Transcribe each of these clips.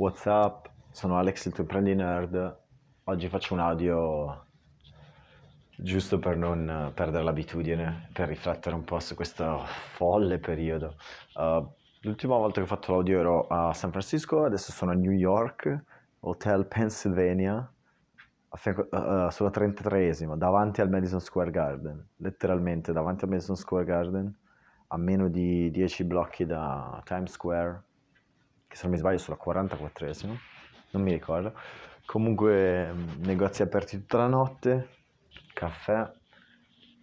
What's up? Sono Alex, il tuo prendi nerd. Oggi faccio un audio giusto per non perdere l'abitudine, per riflettere un po' su questo folle periodo. Uh, l'ultima volta che ho fatto l'audio ero a San Francisco, adesso sono a New York, Hotel Pennsylvania, fianco, uh, sulla 33esima, davanti al Madison Square Garden, letteralmente davanti al Madison Square Garden, a meno di 10 blocchi da Times Square che se non mi sbaglio sulla 44esima, non mi ricordo. Comunque negozi aperti tutta la notte, caffè,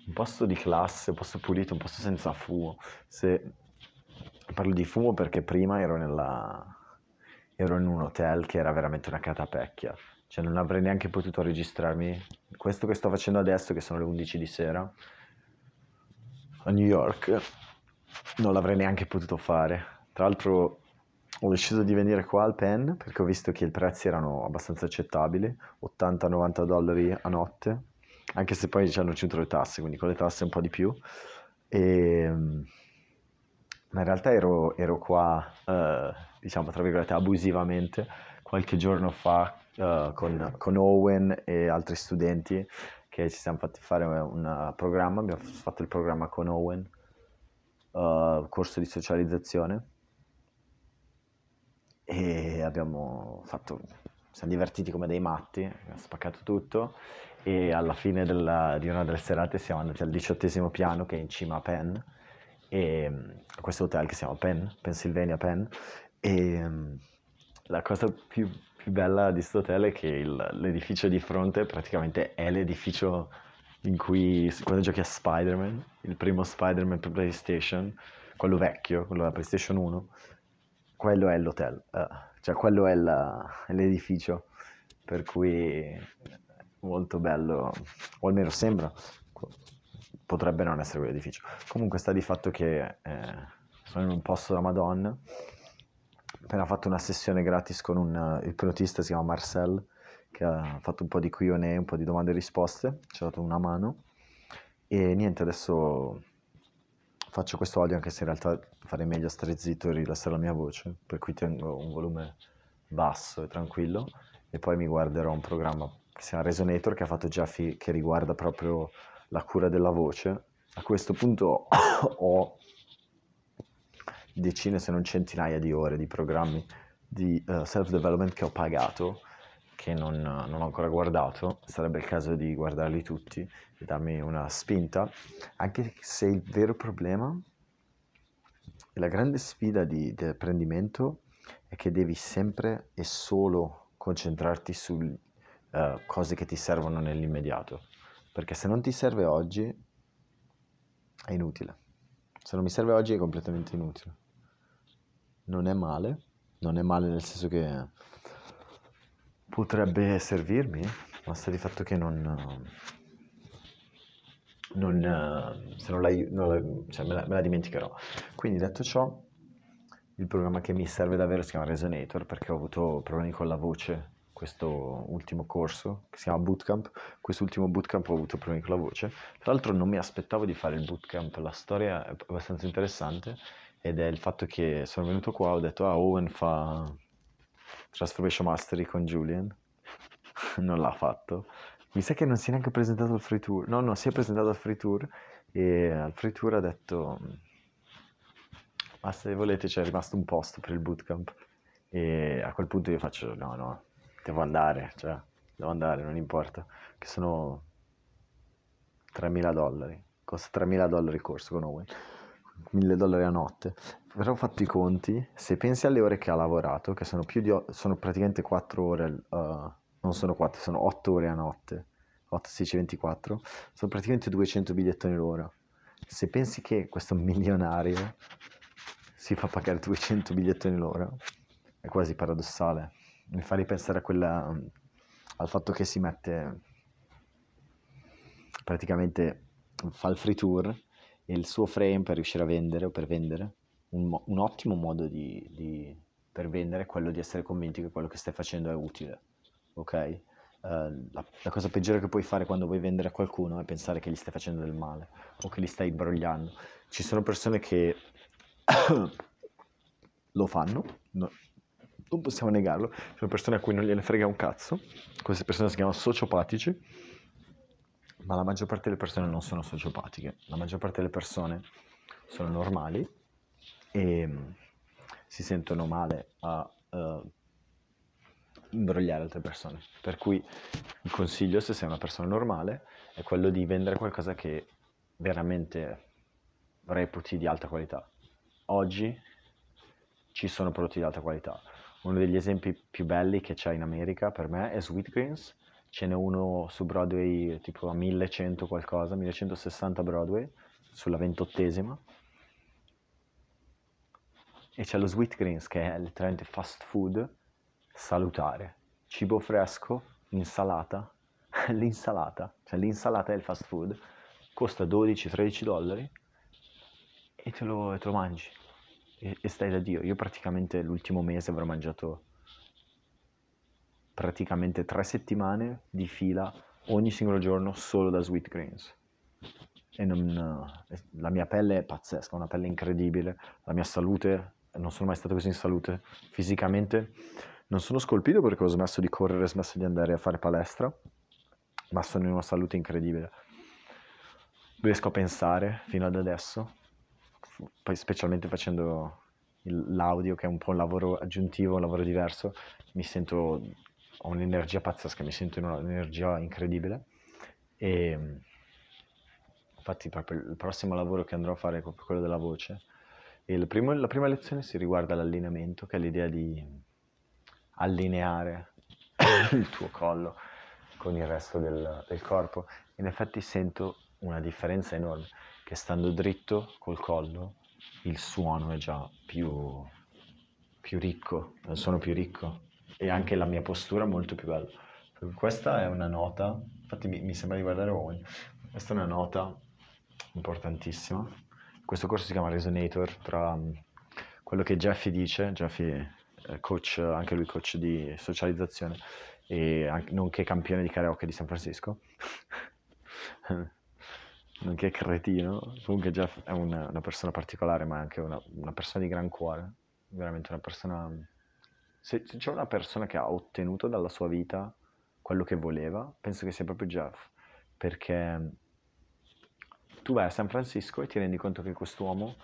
un posto di classe, un posto pulito, un posto senza fumo. Se parlo di fumo perché prima ero, nella... ero in un hotel che era veramente una catapecchia, cioè non avrei neanche potuto registrarmi. Questo che sto facendo adesso, che sono le 11 di sera, a New York, non l'avrei neanche potuto fare. Tra l'altro ho deciso di venire qua al Penn perché ho visto che i prezzi erano abbastanza accettabili, 80-90 dollari a notte, anche se poi hanno aggiunto le tasse, quindi con le tasse un po' di più. E, ma in realtà ero, ero qua, eh, diciamo, tra virgolette, abusivamente qualche giorno fa eh, con, con, Owen e altri studenti che ci siamo fatti fare un programma, abbiamo fatto il programma con Owen, eh, corso di socializzazione e abbiamo fatto, siamo divertiti come dei matti, abbiamo spaccato tutto e alla fine della, di una delle serate siamo andati al diciottesimo piano che è in cima a Penn, e, a questo hotel che si chiama Penn, Pennsylvania Penn, e la cosa più, più bella di questo hotel è che il, l'edificio di fronte praticamente è l'edificio in cui quando giochi a Spider-Man, il primo Spider-Man per PlayStation, quello vecchio, quello della PlayStation 1, quello è l'hotel, uh, cioè quello è, la, l'edificio, per cui molto bello, o almeno sembra, potrebbe non essere quell'edificio. Comunque sta di fatto che eh, sono in un posto da Madonna, appena fatto una sessione gratis con un, il pilotista, si chiama Marcel, che ha fatto un po' di Q&A, un po' di domande e risposte, ci ha dato una mano, e niente, adesso faccio questo audio anche se in realtà farei meglio stare zitto e rilassare la mia voce, per cui tengo un volume basso e tranquillo e poi mi guarderò un programma che si chiama Resonator che ha fatto Jaffi che riguarda proprio la cura della voce. A questo punto ho decine se non centinaia di ore di programmi di uh, self-development che ho pagato che non, non, ho ancora guardato, sarebbe il caso di guardarli tutti e darmi una spinta, anche se il vero problema e la grande sfida di, di apprendimento è che devi sempre e solo concentrarti su uh, cose che ti servono nell'immediato, perché se non ti serve oggi è inutile, se non mi serve oggi è completamente inutile. Non è male, non è male nel senso che potrebbe servirmi, ma sta di fatto che non, non se non, la, non la, cioè me, la, me la dimenticherò. Quindi detto ciò, il programma che mi serve davvero si chiama Resonator perché ho avuto problemi con la voce questo ultimo corso che si chiama Bootcamp. Quest'ultimo bootcamp ho avuto problemi con la voce. Tra l'altro non mi aspettavo di fare il bootcamp, la storia è abbastanza interessante ed è il fatto che sono venuto qua, ho detto ah Owen fa Transformation Mastery con Julian. non l'ha fatto. Mi sa che non si è neanche presentato al free tour. No, no, si è presentato al free tour e al free tour ha detto ma se volete c'è rimasto un posto per il bootcamp e a quel punto io faccio no, no, devo andare, cioè devo andare, non importa, che sono 3.000 dollari, costa 3.000 dollari il corso con Owen, 1.000 dollari a notte però ho fatto i conti, se pensi alle ore che ha lavorato, che sono più di, sono praticamente 4 ore, uh, non sono 4, sono 8 ore a notte, 8, 16, 24, sono praticamente 200 bigliettoni l'ora. Se pensi che questo milionario si fa pagare 200 bigliettoni l'ora, è quasi paradossale. Mi fa ripensare a quella, al fatto che si mette praticamente fa il free tour e il suo frame per riuscire a vendere o per vendere un, un ottimo modo di, di, per vendere è quello di essere convinti che quello che stai facendo è utile, ok? Uh, la, la, cosa peggiore che puoi fare quando vuoi vendere a qualcuno è pensare che gli stai facendo del male o che li stai imbrogliando. Ci sono persone che lo fanno, no, non possiamo negarlo, sono persone a cui non gliene frega un cazzo, queste persone si chiamano sociopatici, ma la maggior parte delle persone non sono sociopatiche, la maggior parte delle persone sono normali e mm, si sentono male a uh, imbrogliare altre persone. Per cui il consiglio, se sei una persona normale, è quello di vendere qualcosa che veramente reputi di alta qualità. Oggi ci sono prodotti di alta qualità. Uno degli esempi più belli che c'è in America per me è Sweetgreens. Ce n'è uno su Broadway tipo a 1100 qualcosa, 1160 Broadway, sulla ventottesima. E c'è lo Sweetgreens che è letteralmente fast food salutare. Cibo fresco, insalata. L'insalata, cioè l'insalata è il fast food, costa 12-13 dollari e te lo, te lo mangi e, e, stai da Dio. Io praticamente l'ultimo mese avrò mangiato praticamente tre settimane di fila ogni singolo giorno solo da Sweet Greens. E non, la mia pelle è pazzesca, una pelle incredibile, la mia salute, non sono mai stato così in salute fisicamente. Non sono scolpito perché ho smesso di correre, ho smesso di andare a fare palestra, ma sono in una salute incredibile. Riesco a pensare fino ad adesso poi specialmente facendo l'audio che è un po' un lavoro aggiuntivo, un lavoro diverso, mi sento, ho un'energia pazzesca, mi sento in un'energia incredibile. E infatti proprio il prossimo lavoro che andrò a fare è proprio quello della voce. E primo, la prima lezione si riguarda l'allineamento, che è l'idea di allineare il tuo collo con il resto del, del corpo. In effetti sento una differenza enorme che stando dritto col collo il suono è già più, più ricco, il suono più ricco e anche la mia postura molto più bella. Questa è una nota, infatti mi, mi sembra di guardare Owen, questa è una nota importantissima. Questo corso si chiama Resonator, tra mm, quello che Jeffy dice, Jeffy coach, anche lui coach di socializzazione e anche, nonché campione di karaoke di San Francisco. nonché cretino. Comunque Jeff è una, una persona particolare, ma anche una, una, persona di gran cuore. Veramente una persona... Se, c'è una persona che ha ottenuto dalla sua vita quello che voleva, penso che sia proprio Jeff. Perché tu vai a San Francisco e ti rendi conto che quest'uomo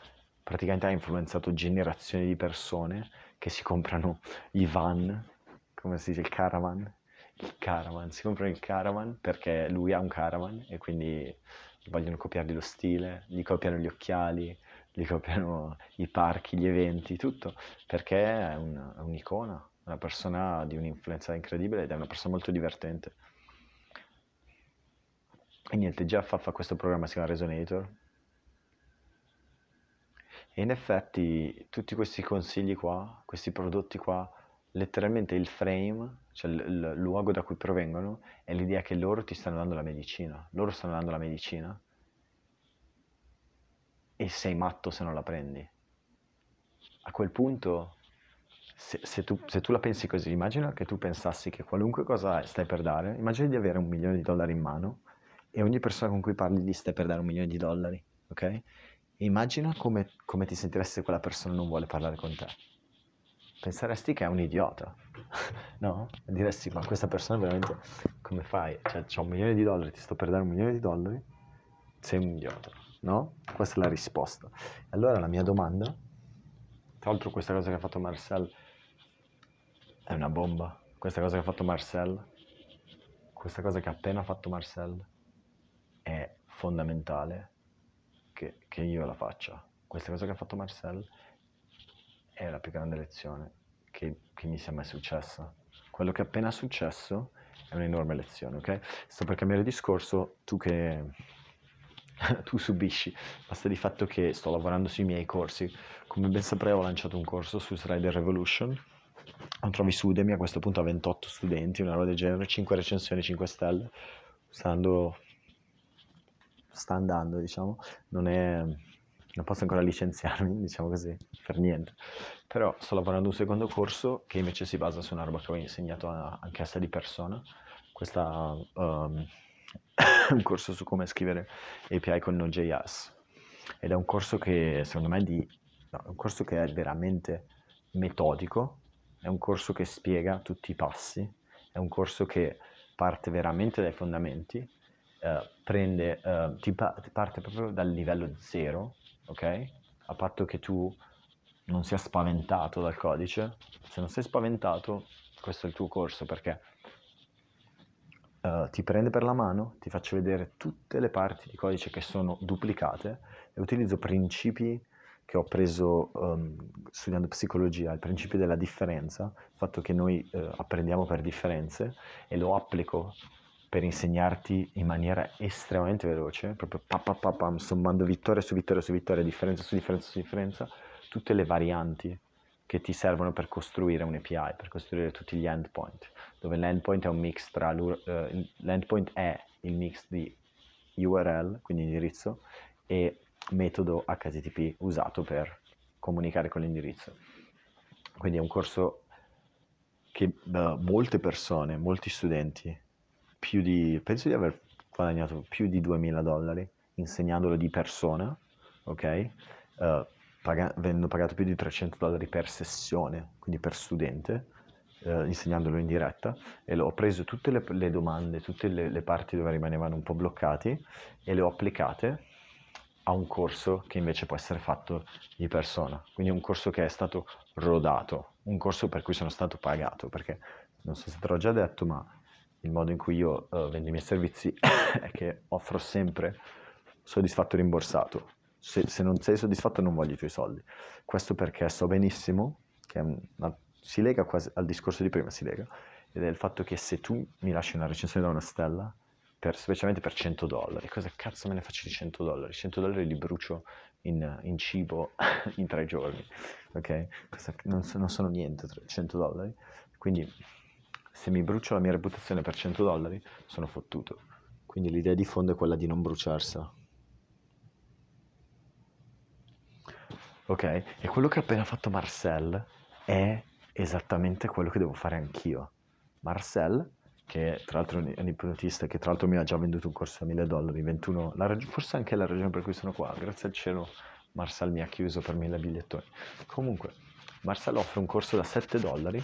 praticamente ha influenzato generazioni di persone che si comprano i van, come si dice, il caravan, il caravan, si comprano il caravan perché lui ha un caravan e quindi vogliono copiargli lo stile, gli copiano gli occhiali, gli copiano i parchi, gli eventi, tutto, perché è, un, è un'icona, una persona di un'influenza incredibile ed è una persona molto divertente. E niente, Jeff fa questo programma, si chiama Resonator, e in effetti tutti questi consigli qua, questi prodotti qua, letteralmente il frame, cioè il, il, luogo da cui provengono, è l'idea che loro ti stanno dando la medicina. Loro stanno dando la medicina e sei matto se non la prendi. A quel punto, se, se, tu, se tu la pensi così, immagina che tu pensassi che qualunque cosa stai per dare, immagina di avere un milione di dollari in mano e ogni persona con cui parli gli stai per dare un milione di dollari, ok? E immagina come, come ti sentiresti se quella persona non vuole parlare con te penseresti che è un idiota, no? Diresti, ma questa persona veramente come fai? Cioè, c'ho un milione di dollari, ti sto per dare un milione di dollari, sei un idiota, no? Questa è la risposta. Allora la mia domanda, tra l'altro questa cosa che ha fatto Marcel è una bomba, questa cosa che ha fatto Marcel, questa cosa che ha appena fatto Marcel è fondamentale che, che io la faccia. Questa cosa che ha fatto Marcel è la più grande lezione che, che mi sia mai successa. Quello che è appena successo è un'enorme lezione, ok? Sto per cambiare discorso, tu che tu subisci, basta di fatto che sto lavorando sui miei corsi. Come ben saprai ho lanciato un corso su Slider Revolution, lo trovi su Udemy, a questo punto ha 28 studenti, una roba del genere, 5 recensioni, 5 stelle, sta andando, sta andando diciamo, non è non posso ancora licenziarmi, diciamo così, per niente. Però sto lavorando un secondo corso che invece si basa su una roba che ho insegnato a, anche a sé di persona. Questo um, un corso su come scrivere API con Node.js. Ed è un corso che secondo me è, di, no, un corso che è veramente metodico, è un corso che spiega tutti i passi, è un corso che parte veramente dai fondamenti, eh, prende, eh, ti, pa- parte proprio dal livello zero, ok? A patto che tu non sia spaventato dal codice. Se non sei spaventato, questo è il tuo corso perché uh, ti prende per la mano, ti faccio vedere tutte le parti di codice che sono duplicate e utilizzo principi che ho preso um, studiando psicologia, il principio della differenza, il fatto che noi uh, apprendiamo per differenze e lo applico per insegnarti in maniera estremamente veloce, proprio pa, pa, pa, pam, sommando vittoria su vittoria su vittoria, differenza su differenza su differenza, tutte le varianti che ti servono per costruire un API, per costruire tutti gli endpoint, dove l'endpoint è un mix tra uh, l'endpoint è il mix di URL, quindi indirizzo, e metodo HTTP usato per comunicare con l'indirizzo. Quindi è un corso che uh, molte persone, molti studenti, più di, penso di aver guadagnato più di 2000 dollari insegnandolo di persona, ok? Uh, paga- avendo pagato più di 300 dollari per sessione, quindi per studente, eh, insegnandolo in diretta, e ho preso tutte le, le domande, tutte le, le, parti dove rimanevano un po' bloccati e le ho applicate a un corso che invece può essere fatto di persona. Quindi un corso che è stato rodato, un corso per cui sono stato pagato, perché non so se te l'ho già detto, ma il modo in cui io uh, vendo i miei servizi è che offro sempre soddisfatto rimborsato se, se, non sei soddisfatto non voglio i tuoi soldi. Questo perché so benissimo che una, si lega quasi al discorso di prima, si lega, ed è il fatto che se tu mi lasci una recensione da una stella, per, specialmente per 100 dollari, cosa cazzo me ne faccio di 100 dollari? 100 dollari li brucio in, in cibo in tre giorni, ok? Non, non, sono niente 100 dollari, quindi se mi brucio la mia reputazione per 100 dollari sono fottuto. Quindi l'idea di fondo è quella di non bruciarsela. Ok? E quello che ha appena fatto Marcel è esattamente quello che devo fare anch'io. Marcel, che tra l'altro è un ipnotista, che tra l'altro mi ha già venduto un corso a 1000 dollari, 21, rag- forse anche la ragione per cui sono qua, grazie al cielo Marcel mi ha chiuso per 1000 bigliettoni. Comunque, Marcel offre un corso da 7 dollari,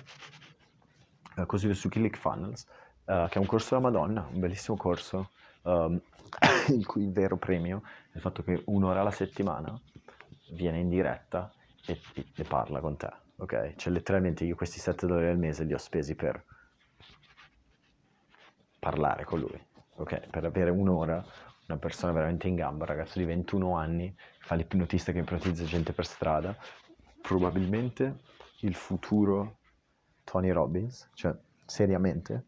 eh, così su ClickFunnels, eh, che è un corso da Madonna, un bellissimo corso, um, il cui vero premio è il fatto che un'ora alla settimana viene in diretta e, e parla con te, ok? Cioè letteralmente io questi 7 dollari al mese li ho spesi per parlare con lui, ok? Per avere un'ora, una persona veramente in gamba, un ragazzo di 21 anni, fa l'ipnotista che ipnotizza gente per strada, probabilmente il futuro Tony Robbins, cioè seriamente,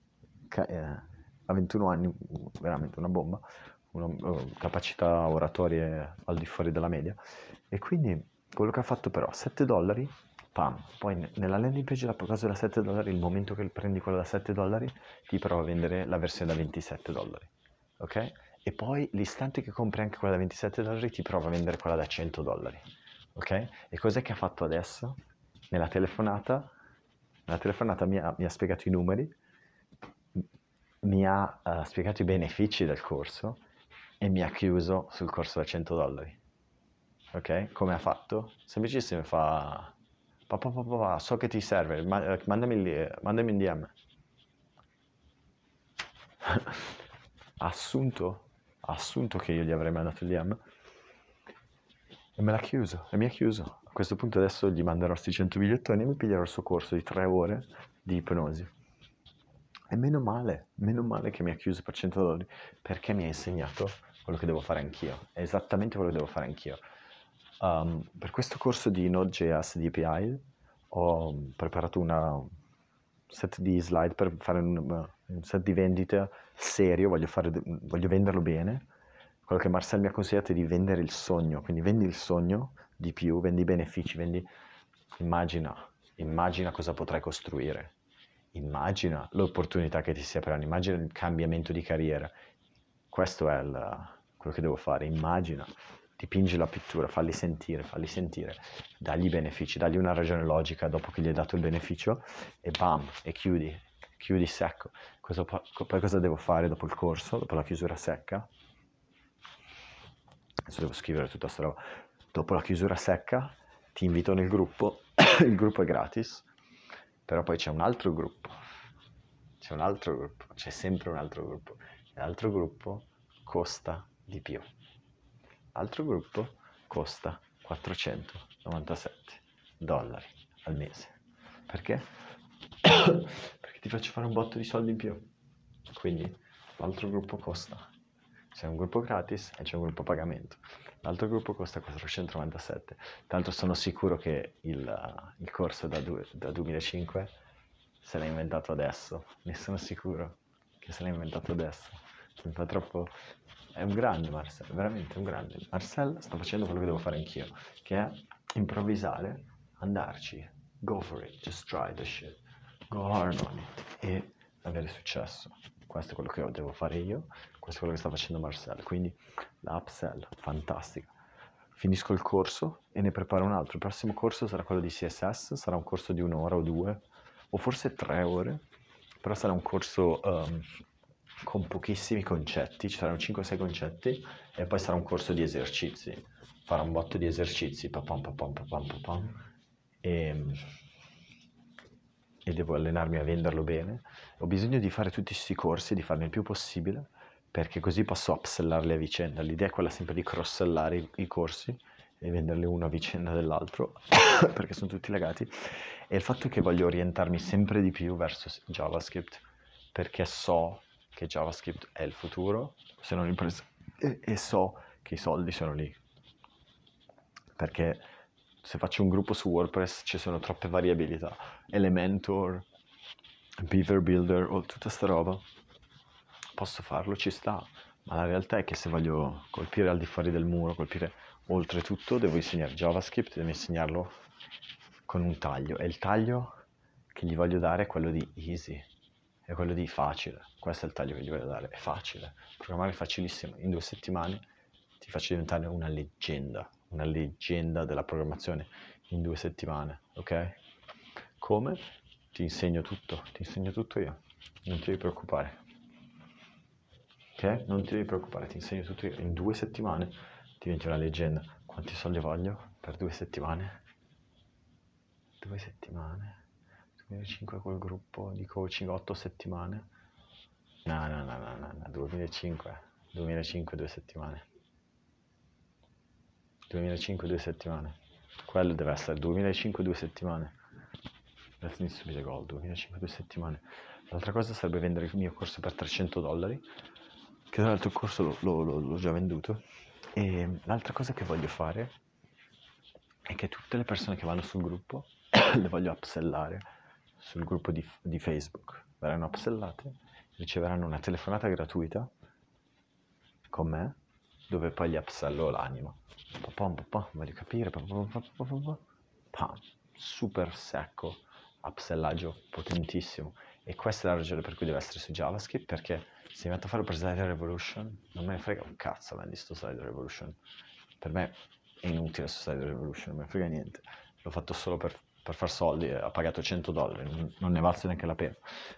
eh, a 21 anni veramente una bomba, una, uh, capacità oratorie al di fuori della media, e quindi quello che ha fatto però, 7 dollari, pam, poi nella landing page la cosa da 7 dollari, il momento che prendi quella da 7 dollari, ti prova a vendere la versione da 27 dollari, ok? E poi l'istante che compri anche quella da 27 dollari, ti prova a vendere quella da 100 dollari, ok? E cos'è che ha fatto adesso? Nella telefonata, nella telefonata mi ha, mi ha spiegato i numeri, mi ha uh, spiegato i benefici del corso e mi ha chiuso sul corso da 100 dollari ok? Come ha fatto? Semplicissimo, fa... Papà, papà, papà, so che ti serve, mandami, mandami in DM. assunto, assunto che io gli avrei mandato il DM e me l'ha chiuso, e mi ha chiuso. A questo punto adesso gli manderò questi 100 bigliettoni e mi piglierò il suo corso di 3 ore di ipnosi. E meno male, meno male che mi ha chiuso per 100 dollari, perché mi ha insegnato quello che devo fare anch'io. È esattamente quello che devo fare anch'io. Um, per questo corso di Node.js di API ho preparato una set di slide per fare un, un set di vendite serio, voglio, fare, voglio, venderlo bene. Quello che Marcel mi ha consigliato è di vendere il sogno, quindi vendi il sogno di più, vendi i benefici, vendi... Immagina, immagina cosa potrai costruire, immagina l'opportunità che ti si apriranno, immagina il cambiamento di carriera. Questo è il, quello che devo fare, immagina dipingi la pittura, falli sentire, falli sentire, dagli benefici, dagli una ragione logica dopo che gli hai dato il beneficio e bam, e chiudi, chiudi secco. Cosa, poi cosa devo fare dopo il corso, dopo la chiusura secca? Adesso devo scrivere tutta questa roba. Dopo la chiusura secca ti invito nel gruppo, il gruppo è gratis, però poi c'è un altro gruppo, c'è un altro gruppo, c'è sempre un altro gruppo, l'altro gruppo costa di più, l'altro gruppo costa 497 dollari al mese. Perché? Perché ti faccio fare un botto di soldi in più. Quindi l'altro gruppo costa. C'è un gruppo gratis e c'è un gruppo pagamento. L'altro gruppo costa 497. Tanto sono sicuro che il, il corso da, du, da 2005 se l'ha inventato adesso. Ne sono sicuro che se l'ha inventato adesso. Mi fa troppo... È un grande Marcel, veramente un grande. Marcel sta facendo quello che devo fare anch'io, che è improvvisare, andarci, go for it, just try the shit, go hard on it e avere successo. Questo è quello che devo fare io, questo è quello che sta facendo Marcel, quindi la upsell, fantastica. Finisco il corso e ne preparo un altro. Il prossimo corso sarà quello di CSS, sarà un corso di un'ora o due, o forse tre ore, però sarà un corso um, con pochissimi concetti, ci saranno 5-6 concetti e poi sarà un corso di esercizi. Farò un botto di esercizi, papam, papam, papam, papam, e, e devo allenarmi a venderlo bene. Ho bisogno di fare tutti questi corsi, di farne il più possibile, perché così posso upsellarli a vicenda. L'idea è quella sempre di cross-sellare i, i corsi e venderli uno a vicenda dell'altro, perché sono tutti legati. E il fatto è che voglio orientarmi sempre di più verso JavaScript, perché so che JavaScript è il futuro, se non impreso, e, e so che i soldi sono lì. Perché se faccio un gruppo su WordPress ci sono troppe variabilità, Elementor, Beaver Builder o tutta sta roba. Posso farlo, ci sta, ma la realtà è che se voglio colpire al di fuori del muro, colpire oltretutto, devo insegnare JavaScript, devo insegnarlo con un taglio e il taglio che gli voglio dare è quello di easy, è quello di facile. Questo è il taglio che gli voglio dare, è facile. Programmare è facilissimo, in due settimane ti faccio diventare una leggenda una leggenda della programmazione in due settimane, ok? Come? Ti insegno tutto, ti insegno tutto io, non ti devi preoccupare. Ok? Non ti devi preoccupare, ti insegno tutto io. In due settimane diventi una leggenda. Quanti soldi voglio per due settimane? Due settimane? 2005 col gruppo di coaching, otto settimane? No, no, no, no, no, no. 2005, 2005 due settimane. 2005 due settimane. Quello deve essere 2005 due settimane. Let's need to be the goal, 2005 due settimane. L'altra cosa sarebbe vendere il mio corso per 300 dollari, che tra l'altro il corso lo, lo, l'ho già venduto. E l'altra cosa che voglio fare è che tutte le persone che vanno sul gruppo le voglio upsellare sul gruppo di, di Facebook. Verranno upsellate, riceveranno una telefonata gratuita con me, dove poi gli upsello l'anima Papam, papam, voglio capire, papam, pam, super secco, upsellaggio potentissimo. E questa è la ragione per cui deve essere su JavaScript, perché se mi metto a fare per Slider Revolution, non me ne frega un cazzo man, di sto Slider Revolution. Per me è inutile sto Slider Revolution, non me ne frega niente. L'ho fatto solo per, per far soldi, e ha pagato 100 dollari, non ne valse neanche la pena.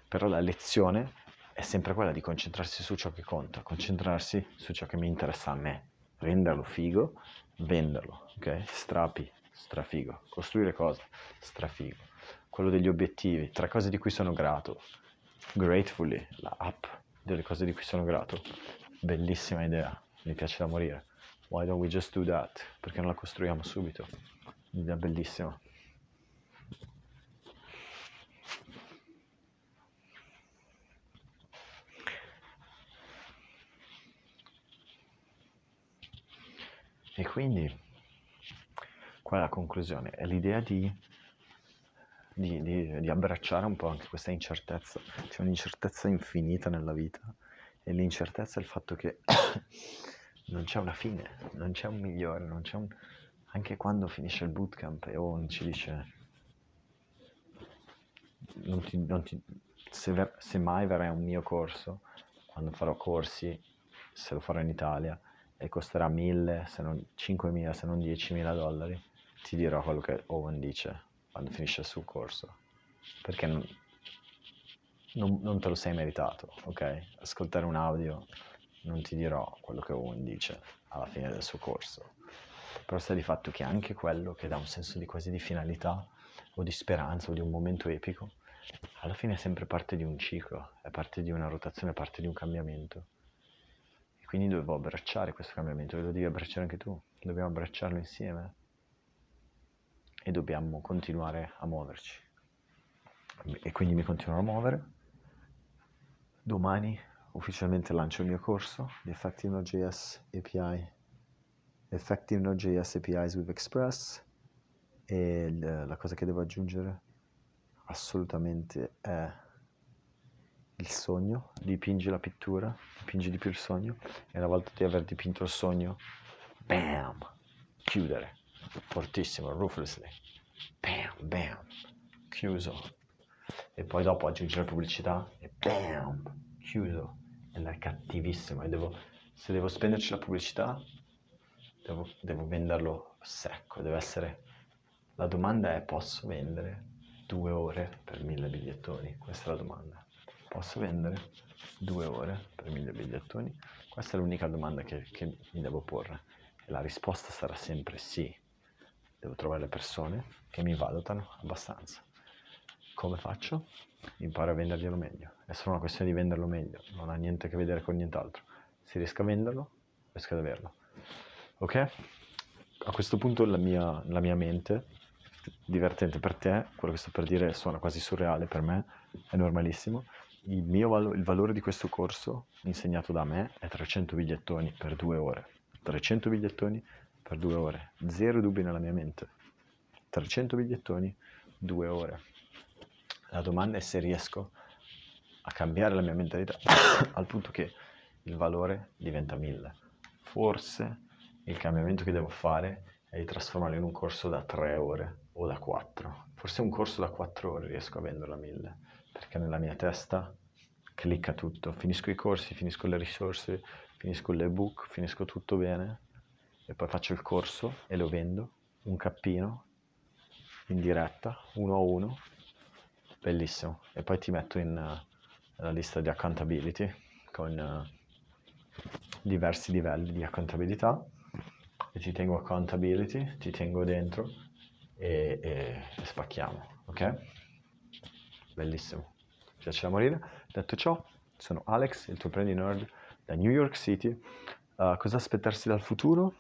Però la lezione è sempre quella di concentrarsi su ciò che conta, concentrarsi su ciò che mi interessa a me, renderlo figo venderlo, ok? Strapi, strafigo. Costruire cosa? Strafigo. Quello degli obiettivi, tre cose di cui sono grato. Gratefully, la app delle cose di cui sono grato. Bellissima idea, mi piace da morire. Why don't we just do that? Perché non la costruiamo subito? Un'idea bellissima. E quindi, qual è la conclusione? È l'idea di, di, di, di abbracciare un po' anche questa incertezza. C'è un'incertezza infinita nella vita e l'incertezza è il fatto che non c'è una fine, non c'è un migliore, non c'è un... Anche quando finisce il bootcamp e Owen ci dice non ti, non ti, se, ver, se mai verrà un mio corso, quando farò corsi, se lo farò in Italia, e costerà 1000, se non 5.000, se non 10.000 dollari, ti dirò quello che Owen dice quando finisce il suo corso. Perché non, non, non te lo sei meritato, ok? Ascoltare un audio non ti dirò quello che Owen dice alla fine del suo corso. Però sta di fatto che anche quello che dà un senso di quasi di finalità o di speranza o di un momento epico alla fine è sempre parte di un ciclo, è parte di una rotazione, è parte di un cambiamento. E quindi dovevo abbracciare questo cambiamento, lo devi abbracciare anche tu, dobbiamo abbracciarlo insieme. E dobbiamo continuare a muoverci. E quindi mi continuerò a muovere. Domani ufficialmente lancio il mio corso di Effective Node.js API, Effective APIs with Express. E la cosa che devo aggiungere assolutamente è il sogno, dipingi la pittura, dipingi di più il sogno e una volta di aver dipinto il sogno, bam, chiudere, fortissimo, ruthlessly, bam, bam, chiuso. E poi dopo aggiungere pubblicità e bam, chiuso. Ed è cattivissimo. E devo, se devo spenderci la pubblicità, devo, devo venderlo secco, deve essere... La domanda è posso vendere due ore per mille bigliettoni? Questa è la domanda. Posso vendere due ore per mille bigliettoni? Questa è l'unica domanda che, che mi devo porre. E la risposta sarà sempre sì. Devo trovare le persone che mi valutano abbastanza. Come faccio? Imparo a venderglielo meglio. È solo una questione di venderlo meglio, non ha niente a che vedere con nient'altro. Se riesco a venderlo, riesco ad averlo. Ok? A questo punto la mia, la mia mente divertente per te, quello che sto per dire suona quasi surreale per me, è normalissimo. Il, valo- il valore di questo corso insegnato da me è 300 bigliettoni per due ore. 300 bigliettoni per due ore, zero dubbi nella mia mente. 300 bigliettoni, due ore. La domanda è se riesco a cambiare la mia mentalità al punto che il valore diventa 1000. Forse il cambiamento che devo fare è di trasformarlo in un corso da 3 ore o da 4. Forse un corso da 4 ore riesco a venderlo a 1000, perché nella mia testa clicca tutto. Finisco i corsi, finisco le risorse, finisco l'ebook, finisco tutto bene e poi faccio il corso e lo vendo, un cappino in diretta, uno a uno, bellissimo. E poi ti metto in uh, la lista di accountability con uh, diversi livelli di accountabilità e ti tengo accountability, ti tengo dentro e, e, e spacchiamo, ok? Bellissimo, piace da morire. Detto ciò, sono Alex, il tuo prendi nerd da New York City. Uh, cosa aspettarsi dal futuro?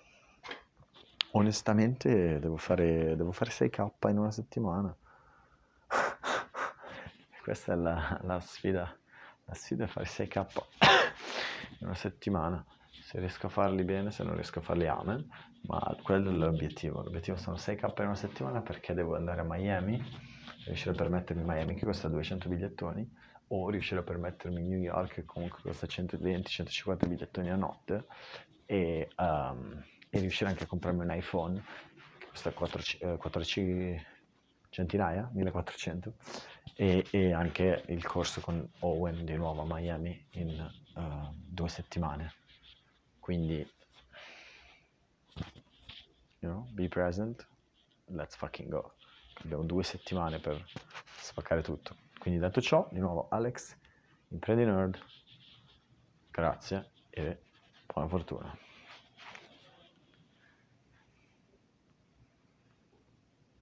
Onestamente devo fare, devo fare 6k in una settimana. Questa è la, la, sfida. La sfida è fare 6k in una settimana. Se riesco a farli bene, se non riesco a farli amen, ma quello è l'obiettivo. L'obiettivo sono 6k in una settimana perché devo andare a Miami, riuscire a permettermi Miami che costa 200 bigliettoni, o riuscire a permettermi New York che comunque costa 120-150 bigliettoni a notte, e, um, e, riuscire anche a comprarmi un iPhone che costa 4, 4 eh, centinaia, 1400, e, e, anche il corso con Owen di nuovo a Miami in uh, due settimane. Quindi you know, be present, let's fucking go. Abbiamo due settimane per spaccare tutto. Quindi detto ciò, di nuovo Alex, imprendi nerd, grazie e buona fortuna.